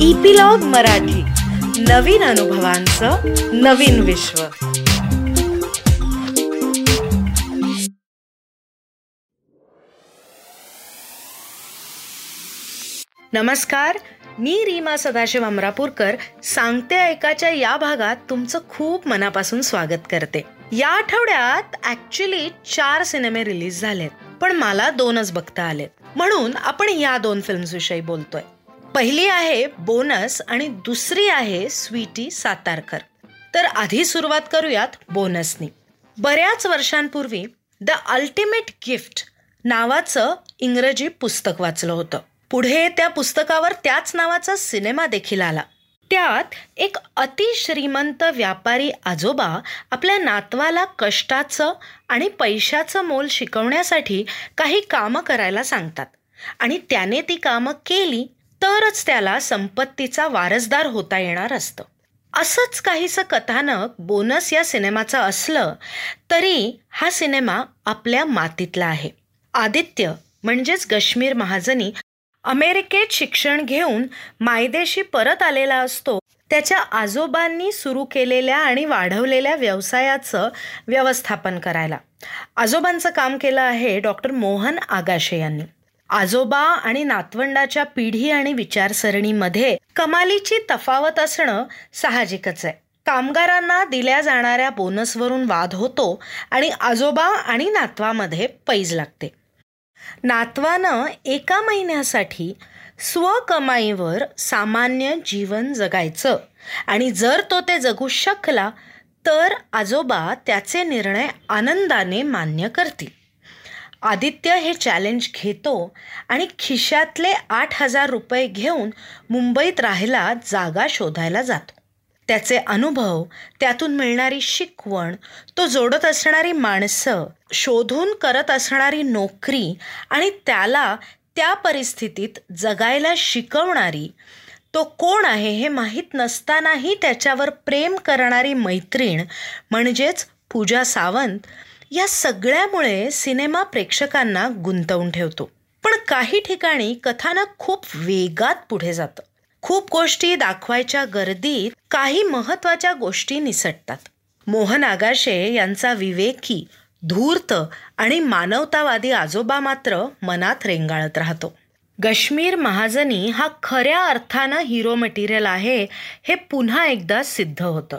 Epilogue Marathi. नवीन अनुभवांचं नवीन विश्व. नमस्कार मी रीमा सदाशिव अमरापूरकर सांगते ऐकाच्या या भागात तुमचं खूप मनापासून स्वागत करते. या आठवड्यात ऍक्च्युली चार सिनेमे रिलीज झालेत पण मला दोनच बघता आलेत. म्हणून आपण या दोन फिल्म्स विषयी बोलतोय. पहिली आहे बोनस आणि दुसरी आहे स्वीटी सातारकर. तर आधी सुरुवात करूयात बोनसनी. बऱ्याच वर्षांपूर्वी द अल्टिमेट गिफ्ट नावाचं इंग्रजी पुस्तक वाचलं होतं. पुढे त्या पुस्तकावर त्याच नावाचा सिनेमा देखील आला. त्यात एक अतिश्रीमंत व्यापारी आजोबा आपल्या नातवाला कष्टाचं आणि पैशाचं मोल शिकवण्यासाठी काही कामं करायला सांगतात. आणि त्याने ती कामं केली तरच त्याला संपत्तीचा वारसदार होता येणार असतं. असंच काहीसं कथानक बोनस या सिनेमाचं असलं तरी हा सिनेमा आपल्या मातीतला आहे. आदित्य म्हणजेच गश्मीर महाजनी अमेरिकेत शिक्षण घेऊन मायदेशी परत आलेला असतो त्याच्या आजोबांनी सुरू केलेल्या आणि वाढवलेल्या व्यवसायाचं व्यवस्थापन करायला. आजोबांचं काम केलं आहे डॉक्टर मोहन आगाशे यांनी. आजोबा आणि नातवंडाच्या पिढी आणि विचारसरणीमध्ये कमालीची तफावत असणं साहजिकच आहे. कामगारांना दिल्या जाणाऱ्या बोनसवरून वाद होतो आणि आजोबा आणि नातवामध्ये पैज लागते. नातवानं एका महिन्यासाठी स्वकमाईवर सामान्य जीवन जगायचं आणि जर तो ते जगू शकला तर आजोबा त्याचे निर्णय आनंदाने मान्य करतील. आदित्य हे चॅलेंज घेतो आणि खिशातले आठ हजार रुपये घेऊन मुंबईत राहायला जागा शोधायला जातो. त्याचे अनुभव त्यातून मिळणारी शिकवण तो जोडत असणारी माणसं शोधून करत असणारी नोकरी आणि त्याला त्या परिस्थितीत जगायला शिकवणारी तो कोण आहे हे माहीत नसतानाही त्याच्यावर प्रेम करणारी मैत्रीण म्हणजेच पूजा सावंत या सगळ्यामुळे सिनेमा प्रेक्षकांना गुंतवून ठेवतो. पण काही ठिकाणी कथानक खूप वेगात पुढे जातं. खूप गोष्टी दाखवायच्या गर्दीत काही महत्त्वाच्या गोष्टी निसटतात. मोहन आगाशे यांचा विवेकी धूर्त आणि मानवतावादी आजोबा मात्र मनात रेंगाळत राहतो. गश्मीर महाजनी हा खऱ्या अर्थानं हिरो मटेरियल आहे हे पुन्हा एकदा सिद्ध होतं.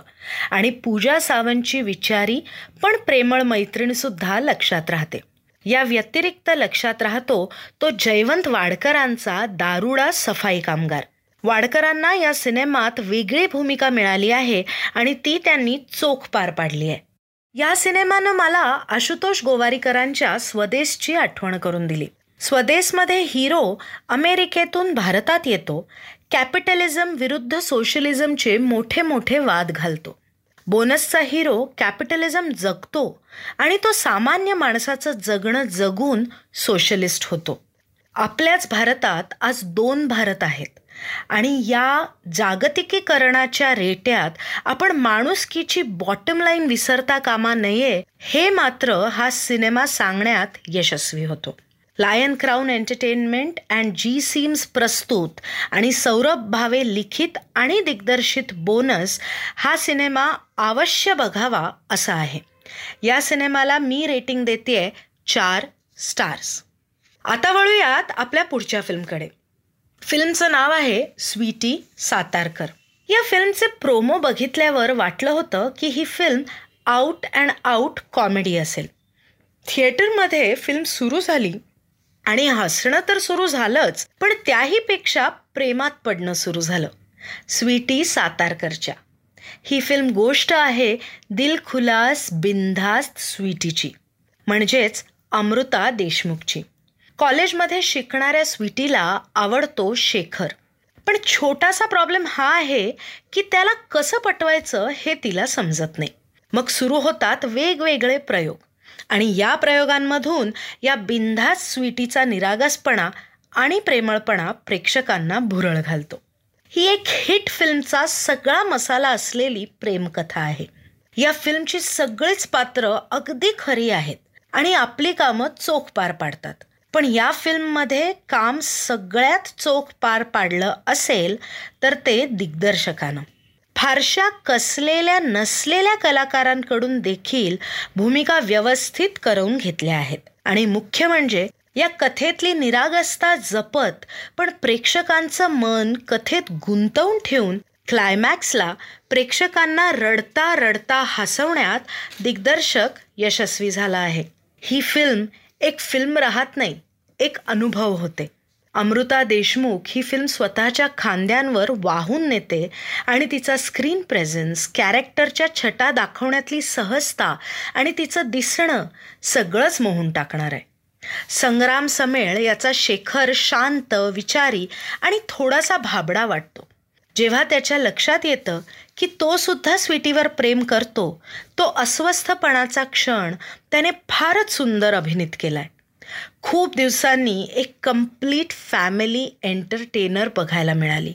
आणि पूजा सावंतची विचारी पण प्रेमळ मैत्रीणसुद्धा लक्षात राहते. या व्यतिरिक्त लक्षात राहतो तो जयवंत वाडकरांचा दारुडा सफाई कामगार. वाडकरांना या सिनेमात वेगळी भूमिका मिळाली आहे आणि ती त्यांनी चोख पार पाडली आहे. या सिनेमानं मला आशुतोष गोवारीकरांच्या स्वदेशची आठवण करून दिली. स्वदेशमध्ये हिरो अमेरिकेतून भारतात येतो कॅपिटलिझम विरुद्ध सोशलिझमचे मोठे मोठे वाद घालतो. बोनसचा हिरो कॅपिटलिझम जगतो आणि तो सामान्य माणसाचं जगणं जगून सोशलिस्ट होतो. आपल्याच भारतात आज दोन भारत आहेत आणि या जागतिकीकरणाच्या रेट्यात आपण माणुसकीची बॉटम लाईन विसरता कामा नये हे मात्र हा सिनेमा सांगण्यात यशस्वी होतो. Lion Crown Entertainment and Zee Seams प्रस्तुत आणि सौरभ भावे लिखित आणि दिग्दर्शित बोनस हा सिनेमा अवश्य बघावा असा आहे. या सिनेमाला मी रेटिंग देते चार स्टार्स आता वळूयात आपल्या पुढच्या फिल्मकडे फिल्मचं नाव आहे स्वीटी सातारकर या फिल्मचे प्रोमो बघितल्यावर वाटलं होतं की ही film out and out comedy असेल. थिएटरमध्ये फिल्म सुरू झाली आणि हसणं तर सुरू झालंच पण त्याही पेक्षा प्रेमात पडणं सुरू झालं. स्वीटी सातारकरच्या. ही फिल्म गोष्ट आहे दिलखुलास बिनधास्त स्वीटीची. म्हणजेच अमृता देशमुखची. कॉलेजमध्ये शिकणाऱ्या स्वीटीला आवडतो शेखर. पण छोटासा प्रॉब्लेम हा आहे की त्याला कसं पटवायचं हे तिला समजत नाही. मग सुरू होतात वेगवेगळे प्रयोग. आणि या प्रयोगांमधून या बिंधास स्वीटीचा निरागसपणा आणि प्रेमळपणा प्रेक्षकांना भुरळ घालतो. ही एक हिट फिल्मचा सगळा मसाला असलेली प्रेमकथा आहे. या फिल्मची सगळीच पात्र अगदी खरी आहेत आणि आपली कामं चोख पार पाडतात. पण या फिल्ममध्ये काम सगळ्यात चोख पार पाडलं असेल तर ते दिग्दर्शकानं. फारशा कसलेल्या नसलेल्या कलाकारांकडून देखील भूमिका व्यवस्थित करून घेतल्या आहेत. आणि मुख्य म्हणजे या कथेतली निरागसता जपत पण प्रेक्षकांचं मन कथेत गुंतवून ठेवून क्लायमॅक्सला प्रेक्षकांना रडता रडता हसवण्यात दिग्दर्शक यशस्वी झाला आहे. ही फिल्म एक फिल्म राहत नाही एक अनुभव होते. अमृता देशमुख ही फिल्म स्वतःच्या खांद्यांवर वाहून नेते आणि तिचा स्क्रीन प्रेझेन्स कॅरेक्टरच्या छटा दाखवण्यातली सहजता आणि तिचं दिसणं सगळंच मोहून टाकणार आहे. संग्राम समेळ याचा शेखर शांत विचारी आणि थोडासा भाबडा वाटतो. जेव्हा त्याच्या लक्षात येतं की तो सुद्धा स्वीटीवर प्रेम करतो तो अस्वस्थपणाचा क्षण त्याने फारच सुंदर अभिनीत केलाय. खूप दिवसांनी एक कंप्लीट फॅमिली एंटरटेनर बघायला मिळाली.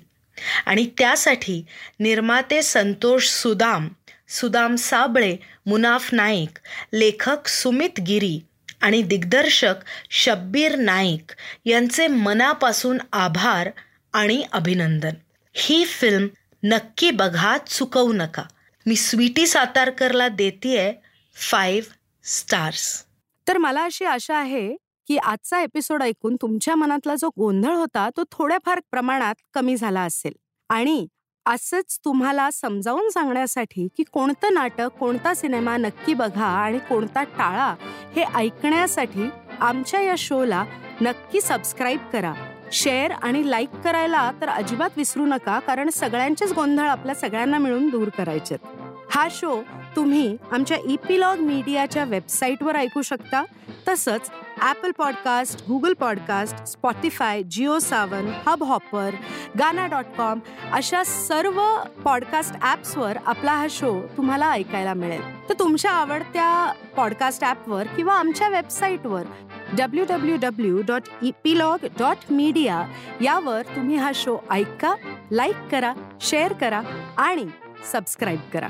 आणि त्यासाठी निर्माते संतोष सुदाम सुदाम साबळे मुनाफ नाईक लेखक सुमित गिरी आणि दिग्दर्शक शब्बीर नाईक यांचे मनापासून आभार आणि अभिनंदन. ही फिल्म नक्की बघा चुकवू नका. मी स्वीटी सातारकरला देते फाईव्ह स्टार्स तर मला अशी आशा आहे की आजचा एपिसोड ऐकून तुमच्या मनातला जो गोंधळ होता तो थोड्याफार प्रमाणात कमी झाला असेल. आणि असंच तुम्हाला समजावून सांगण्यासाठी की कोणतं नाटक कोणता सिनेमा नक्की बघा आणि कोणता टाळा हे ऐकण्यासाठी आमच्या या शोला नक्की सबस्क्राईब करा. शेअर आणि लाईक करायला तर अजिबात विसरू नका कारण सगळ्यांचेच गोंधळ आपल्या सगळ्यांना मिळून दूर करायचे हा शो तुम्ही आमच्या ईपीलॉग मीडियाच्या वेबसाईटवर ऐकू शकता. तसंच Apple podcast Google podcast Spotify Jio Saavn Hub Hopper Gaana dot com अशा सर्व पॉडकास्ट ॲप्सवर आपला हा शो तुम्हाला ऐकायला मिळेल. तर तुमच्या आवडत्या पॉडकास्ट ॲपवर किंवा आमच्या वेबसाईटवर W W W dot Epilogue dot media यावर तुम्ही हा शो ऐका लाईक करा शेअर करा आणि सबस्क्राईब करा.